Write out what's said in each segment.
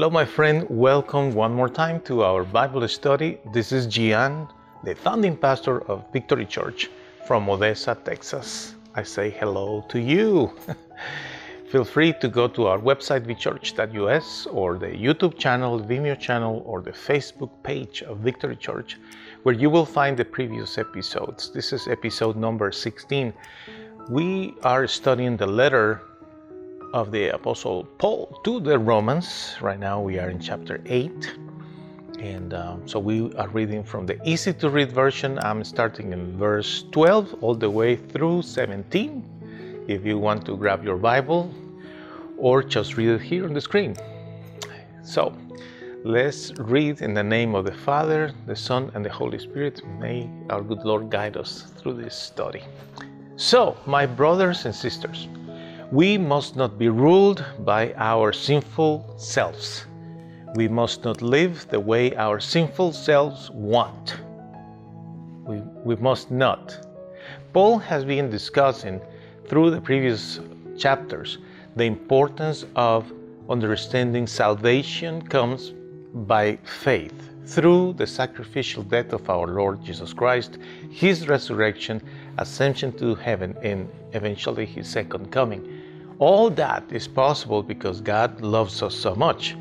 Hello, my friend. Welcome one more time to our Bible study. This is Gian, the founding pastor of Victory Church from Odessa, Texas. I say hello to you. Feel free to go to our website, vchurch.us, or the YouTube channel, Vimeo channel, or the Facebook page of Victory Church, where you will find the previous episodes. This is episode number 16. We are studying the letter of the Apostle Paul to the Romans. Right now we are in chapter 8. And um, so we are reading from the easy to read version. I'm starting in verse 12 all the way through 17. If you want to grab your Bible or just read it here on the screen. So let's read in the name of the Father, the Son, and the Holy Spirit. May our good Lord guide us through this study. So, my brothers and sisters, we must not be ruled by our sinful selves. We must not live the way our sinful selves want. We, we must not. Paul has been discussing through the previous chapters the importance of understanding salvation comes by faith through the sacrificial death of our Lord Jesus Christ, his resurrection, ascension to heaven, and eventually his second coming. All that is possible because God loves us so much.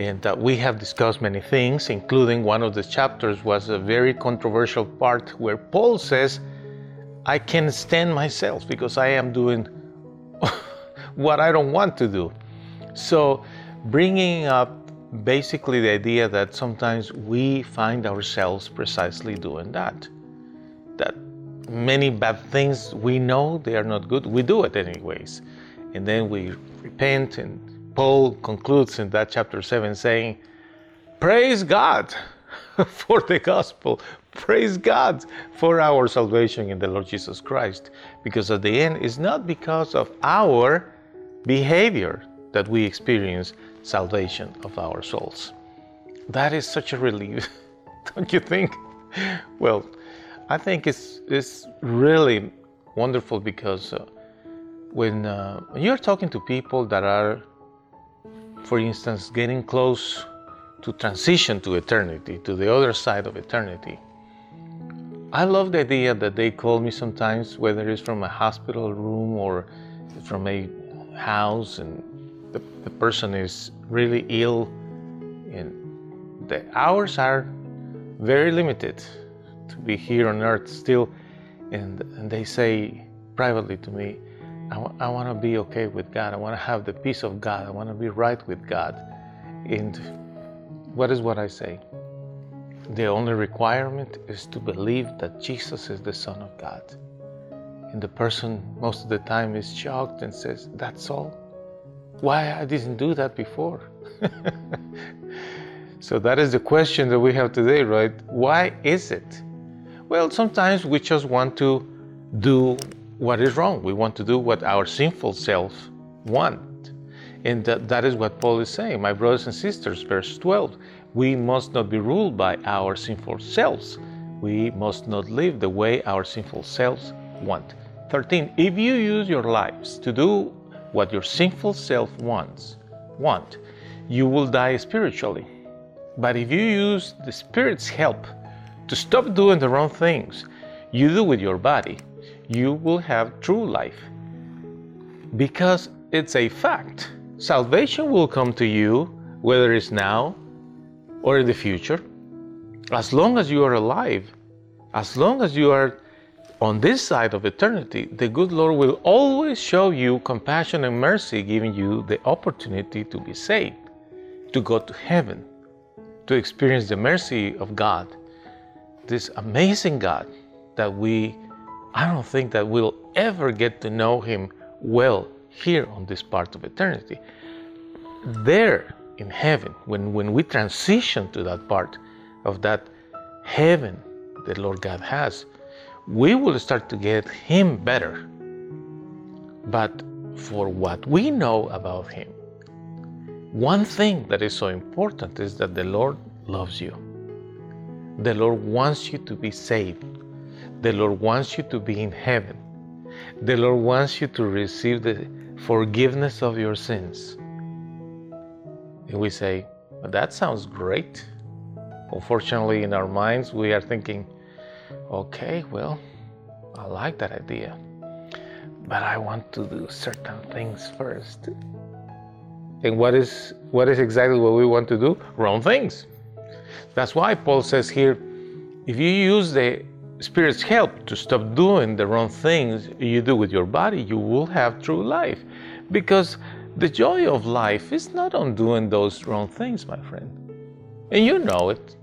And uh, we have discussed many things, including one of the chapters was a very controversial part where Paul says, I can stand myself because I am doing what I don't want to do. So, bringing up basically the idea that sometimes we find ourselves precisely doing that. That many bad things we know they are not good. We do it anyways. And then we repent and paul concludes in that chapter 7 saying praise god for the gospel. Praise god for our salvation in the lord jesus christ. Because at the end it's not because of our behavior that we experience salvation of our souls. That is such a relief. Don't you think? Well I think it's it's really wonderful because uh, when, uh, you're talking to people that are, for instance, getting close to transition to eternity, to the other side of eternity, I love the idea that they call me sometimes, whether it's from a hospital room or from a house, and the, the person is really ill, and the hours are very limited to be here on earth still. And, and they say privately to me, I, want to be okay with God. I want to have the peace of God. I want to be right with God. And what is what I say? The only requirement is to believe that Jesus is the Son of God. And the person most of the time is shocked and says, That's all? Why I didn't do that before? so that is the question that we have today, right? Why is it well, sometimes we just want to do what is wrong. We want to do what our sinful self want. And that, that is what Paul is saying. My brothers and sisters, verse 12, we must not be ruled by our sinful selves. We must not live the way our sinful selves want. 13. If you use your lives to do what your sinful self wants, want, you will die spiritually. But if you use the Spirit's help to stop doing the wrong things you do with your body, you will have true life. Because it's a fact. Salvation will come to you, whether it's now or in the future. As long as you are alive, as long as you are on this side of eternity, the good Lord will always show you compassion and mercy, giving you the opportunity to be saved, to go to heaven, to experience the mercy of God this amazing God that we, I don't think that we'll ever get to know Him well here on this part of eternity. There in heaven, when, when we transition to that part of that heaven that Lord God has, we will start to get Him better. But for what we know about Him, one thing that is so important is that the Lord loves you. The Lord wants you to be saved. The Lord wants you to be in heaven. The Lord wants you to receive the forgiveness of your sins. And we say, well, that sounds great. Unfortunately, in our minds, we are thinking, okay, well, I like that idea, but I want to do certain things first. And what is what is exactly what we want to do? Wrong things. That's why Paul says here, if you use the Spirit's help to stop doing the wrong things you do with your body, you will have true life. Because the joy of life is not on doing those wrong things, my friend. And you know it.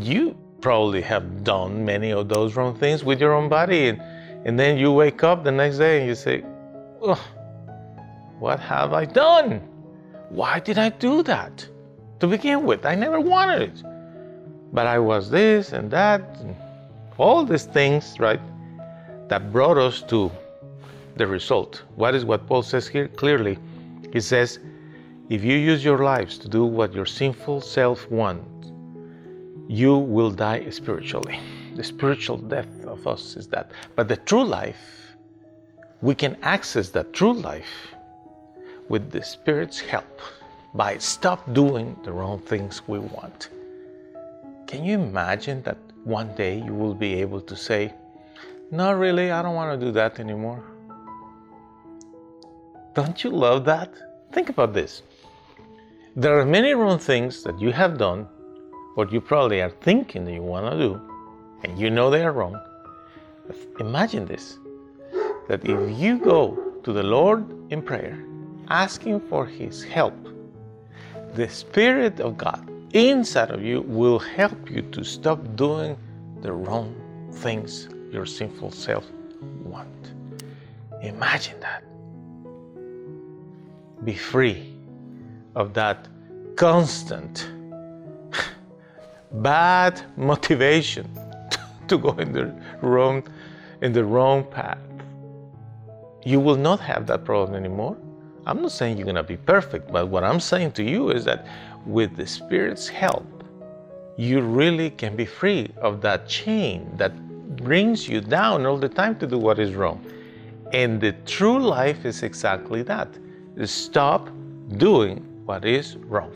You probably have done many of those wrong things with your own body, and, and then you wake up the next day and you say, oh, What have I done? Why did I do that? To begin with, I never wanted it. But I was this and that, and all these things, right, that brought us to the result. What is what Paul says here clearly? He says, if you use your lives to do what your sinful self wants, you will die spiritually. The spiritual death of us is that. But the true life, we can access that true life with the Spirit's help by stop doing the wrong things we want. Can you imagine that one day you will be able to say, No, really, I don't want to do that anymore? Don't you love that? Think about this. There are many wrong things that you have done, or you probably are thinking that you want to do, and you know they are wrong. Imagine this that if you go to the Lord in prayer, asking for His help, the Spirit of God inside of you will help you to stop doing the wrong things your sinful self want. Imagine that. Be free of that constant bad motivation to go in the wrong in the wrong path. You will not have that problem anymore. I'm not saying you're going to be perfect, but what I'm saying to you is that with the Spirit's help, you really can be free of that chain that brings you down all the time to do what is wrong. And the true life is exactly that. Stop doing what is wrong.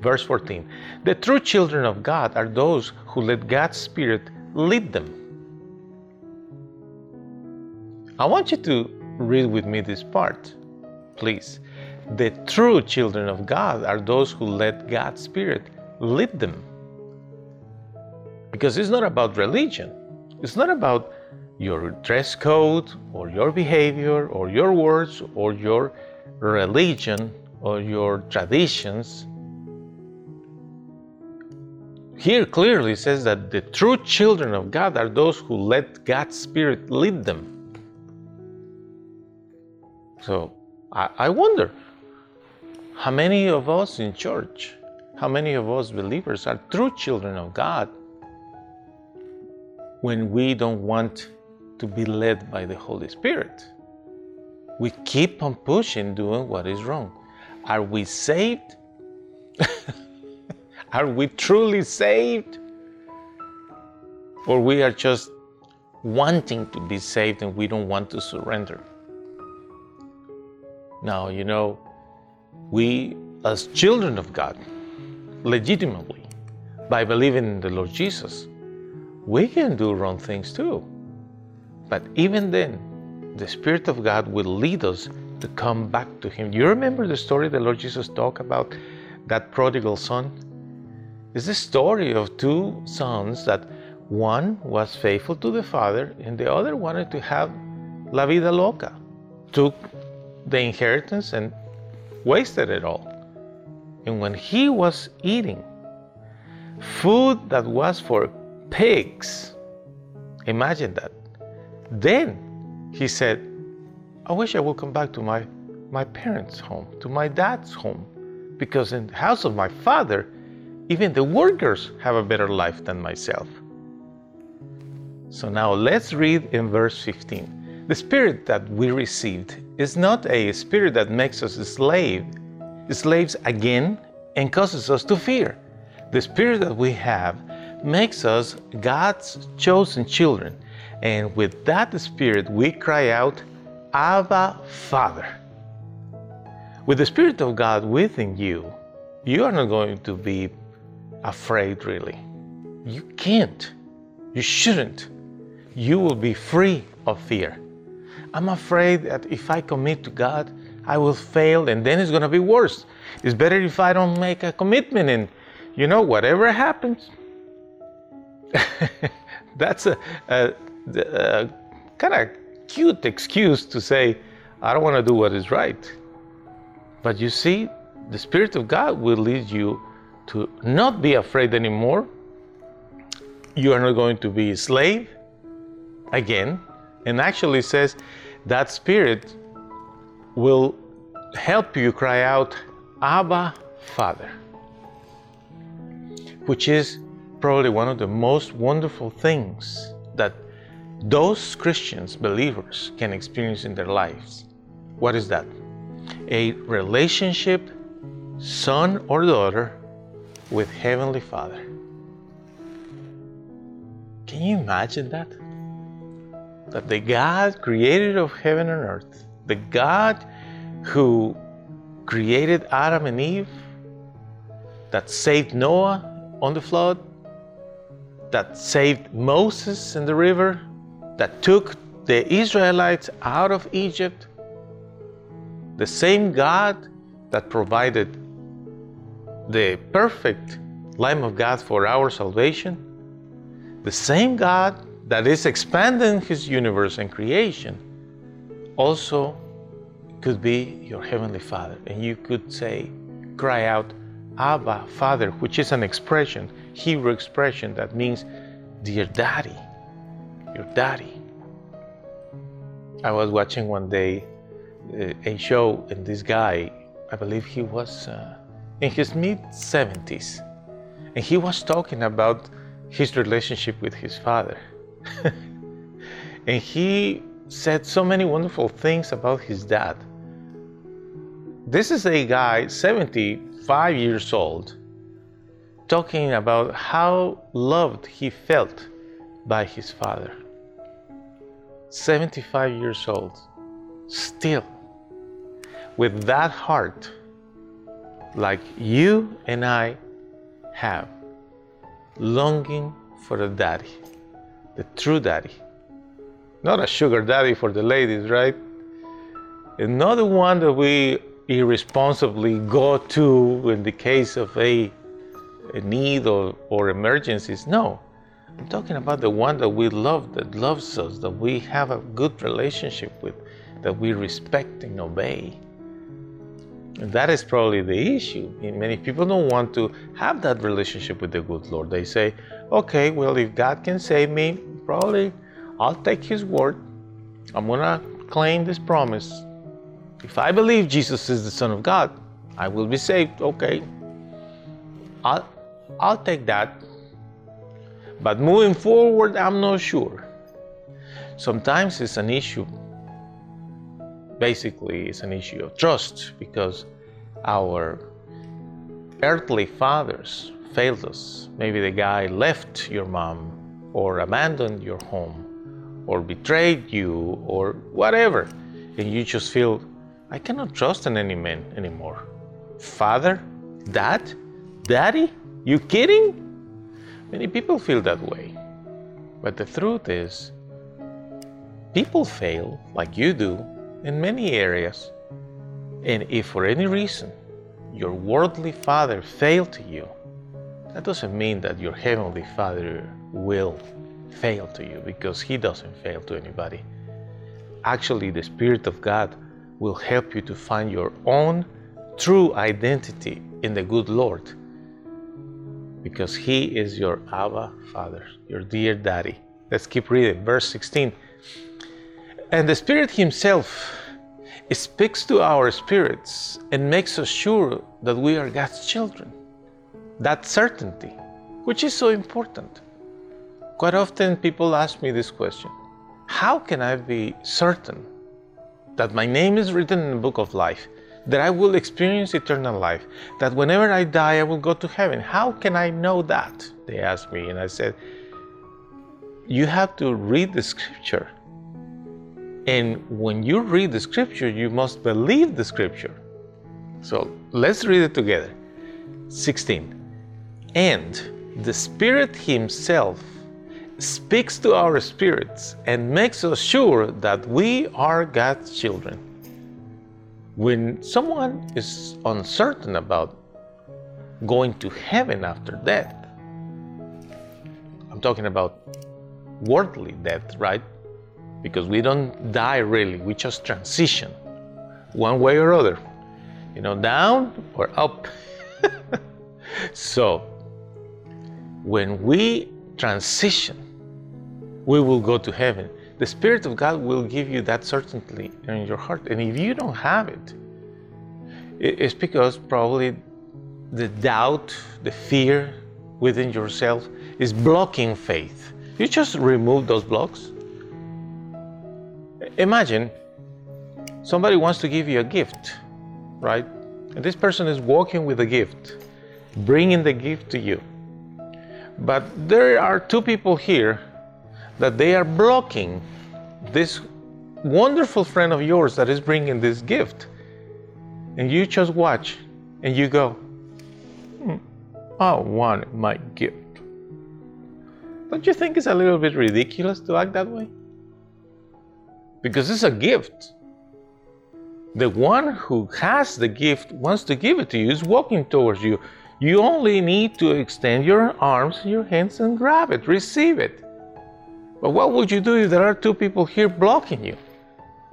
Verse 14 The true children of God are those who let God's Spirit lead them. I want you to read with me this part, please. The true children of God are those who let God's Spirit lead them. Because it's not about religion, it's not about your dress code or your behavior or your words or your religion or your traditions. Here clearly says that the true children of God are those who let God's Spirit lead them. So I, I wonder how many of us in church, how many of us believers are true children of God when we don't want to be led by the Holy Spirit? We keep on pushing, doing what is wrong. Are we saved? are we truly saved? Or we are just wanting to be saved and we don't want to surrender? Now, you know, we, as children of God, legitimately, by believing in the Lord Jesus, we can do wrong things too. But even then, the Spirit of God will lead us to come back to Him. You remember the story the Lord Jesus talked about that prodigal son? It's the story of two sons that one was faithful to the father and the other wanted to have la vida loca, took the inheritance and wasted it all. And when he was eating food that was for pigs, imagine that. Then he said, I wish I would come back to my, my parents' home, to my dad's home, because in the house of my father, even the workers have a better life than myself. So now let's read in verse 15. The spirit that we received is not a spirit that makes us slave, slaves again and causes us to fear. The spirit that we have makes us God's chosen children. And with that spirit, we cry out, Abba, Father. With the Spirit of God within you, you are not going to be afraid really. You can't. You shouldn't. You will be free of fear. I'm afraid that if I commit to God, I will fail and then it's going to be worse. It's better if I don't make a commitment and, you know, whatever happens. That's a, a, a kind of cute excuse to say, I don't want to do what is right. But you see, the Spirit of God will lead you to not be afraid anymore. You are not going to be a slave again. And actually says that Spirit will help you cry out, Abba, Father, which is probably one of the most wonderful things that those Christians, believers, can experience in their lives. What is that? A relationship, son or daughter, with Heavenly Father. Can you imagine that? That the God creator of heaven and earth, the God who created Adam and Eve, that saved Noah on the flood, that saved Moses in the river, that took the Israelites out of Egypt, the same God that provided the perfect Lamb of God for our salvation, the same God that is expanding His universe and creation, also could be your Heavenly Father. And you could say, cry out, Abba, Father, which is an expression, Hebrew expression that means, Dear Daddy, your daddy. I was watching one day uh, a show, and this guy, I believe he was uh, in his mid 70s, and he was talking about his relationship with his father. and he said so many wonderful things about his dad. This is a guy, 75 years old, talking about how loved he felt by his father. 75 years old, still with that heart, like you and I have, longing for a daddy, the true daddy. Not a sugar daddy for the ladies, right? And not the one that we irresponsibly go to in the case of a, a need or, or emergencies. No, I'm talking about the one that we love, that loves us, that we have a good relationship with, that we respect and obey. And that is probably the issue. Many people don't want to have that relationship with the good Lord. They say, okay, well, if God can save me, probably I'll take His word. I'm to claim this promise. If I believe Jesus is the Son of God, I will be saved. Okay. I'll, I'll take that. But moving forward, I'm not sure. Sometimes it's an issue. Basically, it's an issue of trust because our earthly fathers failed us. Maybe the guy left your mom or abandoned your home or betrayed you or whatever. And you just feel, I cannot trust in any man anymore. Father? Dad? Daddy? You kidding? Many people feel that way. But the truth is, people fail like you do in many areas. And if for any reason your worldly father failed to you, that doesn't mean that your heavenly father will fail to you because he doesn't fail to anybody. Actually, the Spirit of God will help you to find your own true identity in the good Lord because He is your Abba Father, your dear Daddy. Let's keep reading. Verse 16. And the Spirit Himself speaks to our spirits and makes us sure that we are God's children. That certainty, which is so important. Quite often people ask me this question How can I be certain that my name is written in the book of life? that I will experience eternal life, that whenever I die, I will go to heaven. How can I know that? They asked me, and I said, You have to read the scripture. And when you read the scripture, you must believe the scripture. So let's read it together. 16. And the Spirit Himself speaks to our spirits and makes us sure that we are God's children. When someone is uncertain about going to heaven after death, I'm talking about worldly death, right? Because we don't die really, we just transition one way or other, you know, down or up. so, when we transition, we will go to heaven. The Spirit of God will give you that certainty in your heart. And if you don't have it, it's because probably the doubt, the fear within yourself is blocking faith. You just remove those blocks. Imagine somebody wants to give you a gift, right? And this person is walking with a gift, bringing the gift to you. But there are two people here that they are blocking this wonderful friend of yours that is bringing this gift. And you just watch and you go, hmm, I want my gift. Don't you think it's a little bit ridiculous to act that way? Because it's a gift. The one who has the gift wants to give it to you, is walking towards you. You only need to extend your arms, your hands, and grab it, receive it. But what would you do if there are two people here blocking you?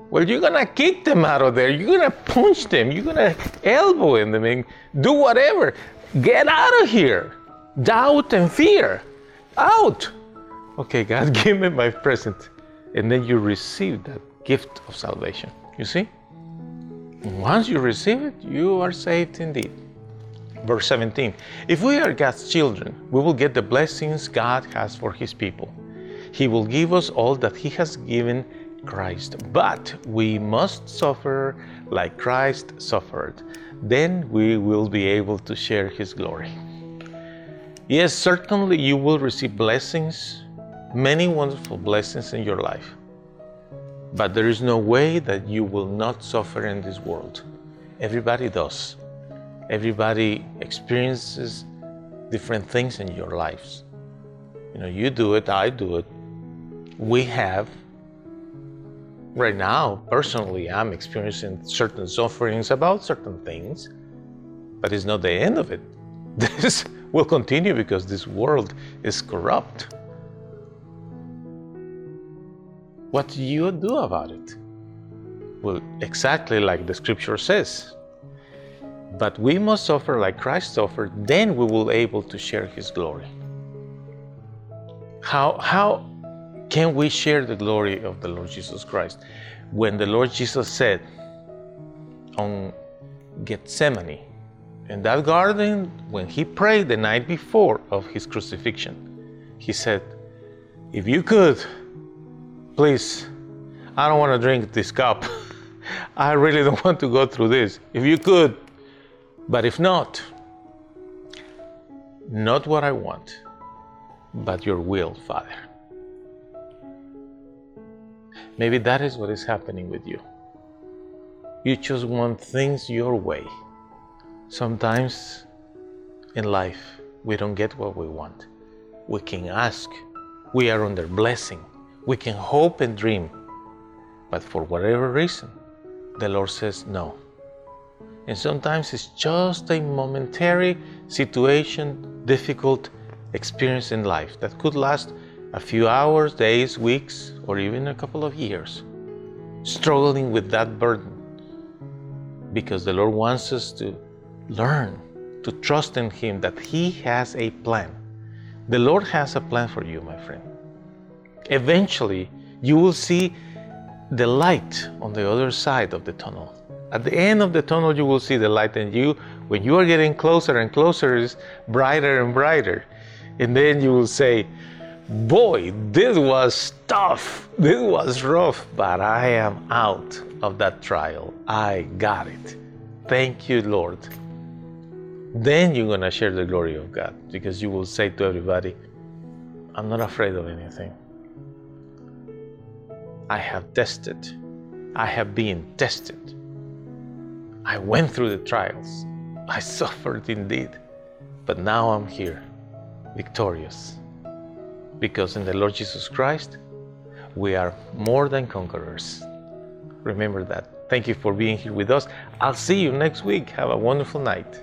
Well, you're gonna kick them out of there. You're gonna punch them. You're gonna elbow in them and do whatever. Get out of here. Doubt and fear. Out. Okay, God, give me my present. And then you receive that gift of salvation. You see? Once you receive it, you are saved indeed. Verse 17 If we are God's children, we will get the blessings God has for His people. He will give us all that He has given Christ. But we must suffer like Christ suffered. Then we will be able to share His glory. Yes, certainly you will receive blessings, many wonderful blessings in your life. But there is no way that you will not suffer in this world. Everybody does. Everybody experiences different things in your lives. You know, you do it, I do it, we have. Right now personally i'm experiencing certain sufferings about certain things but it's not the end of it. This will continue because this world is corrupt. What do you do about it? Well exactly like the scripture says but we must suffer like christ suffered then we will able to share his glory how how can we share the glory of the Lord Jesus Christ? When the Lord Jesus said on Gethsemane, in that garden, when he prayed the night before of his crucifixion, he said, If you could, please, I don't want to drink this cup. I really don't want to go through this. If you could, but if not, not what I want, but your will, Father. Maybe that is what is happening with you. You just want things your way. Sometimes in life, we don't get what we want. We can ask, we are under blessing, we can hope and dream. But for whatever reason, the Lord says no. And sometimes it's just a momentary situation, difficult experience in life that could last a few hours, days, weeks, or even a couple of years, struggling with that burden. Because the Lord wants us to learn to trust in Him that He has a plan. The Lord has a plan for you, my friend. Eventually, you will see the light on the other side of the tunnel. At the end of the tunnel, you will see the light, and you, when you are getting closer and closer, is brighter and brighter. And then you will say, boy, this was tough, this was rough, but I am out of that trial. I got it. Thank you, Lord. Then you're going to share the glory of God because you will say to everybody, I'm not afraid of anything. I have tested, I have been tested. I went through the trials. I suffered indeed. But now I'm here, victorious. Because in the Lord Jesus Christ, we are more than conquerors. Remember that. Thank you for being here with us. I'll see you next week. Have a wonderful night.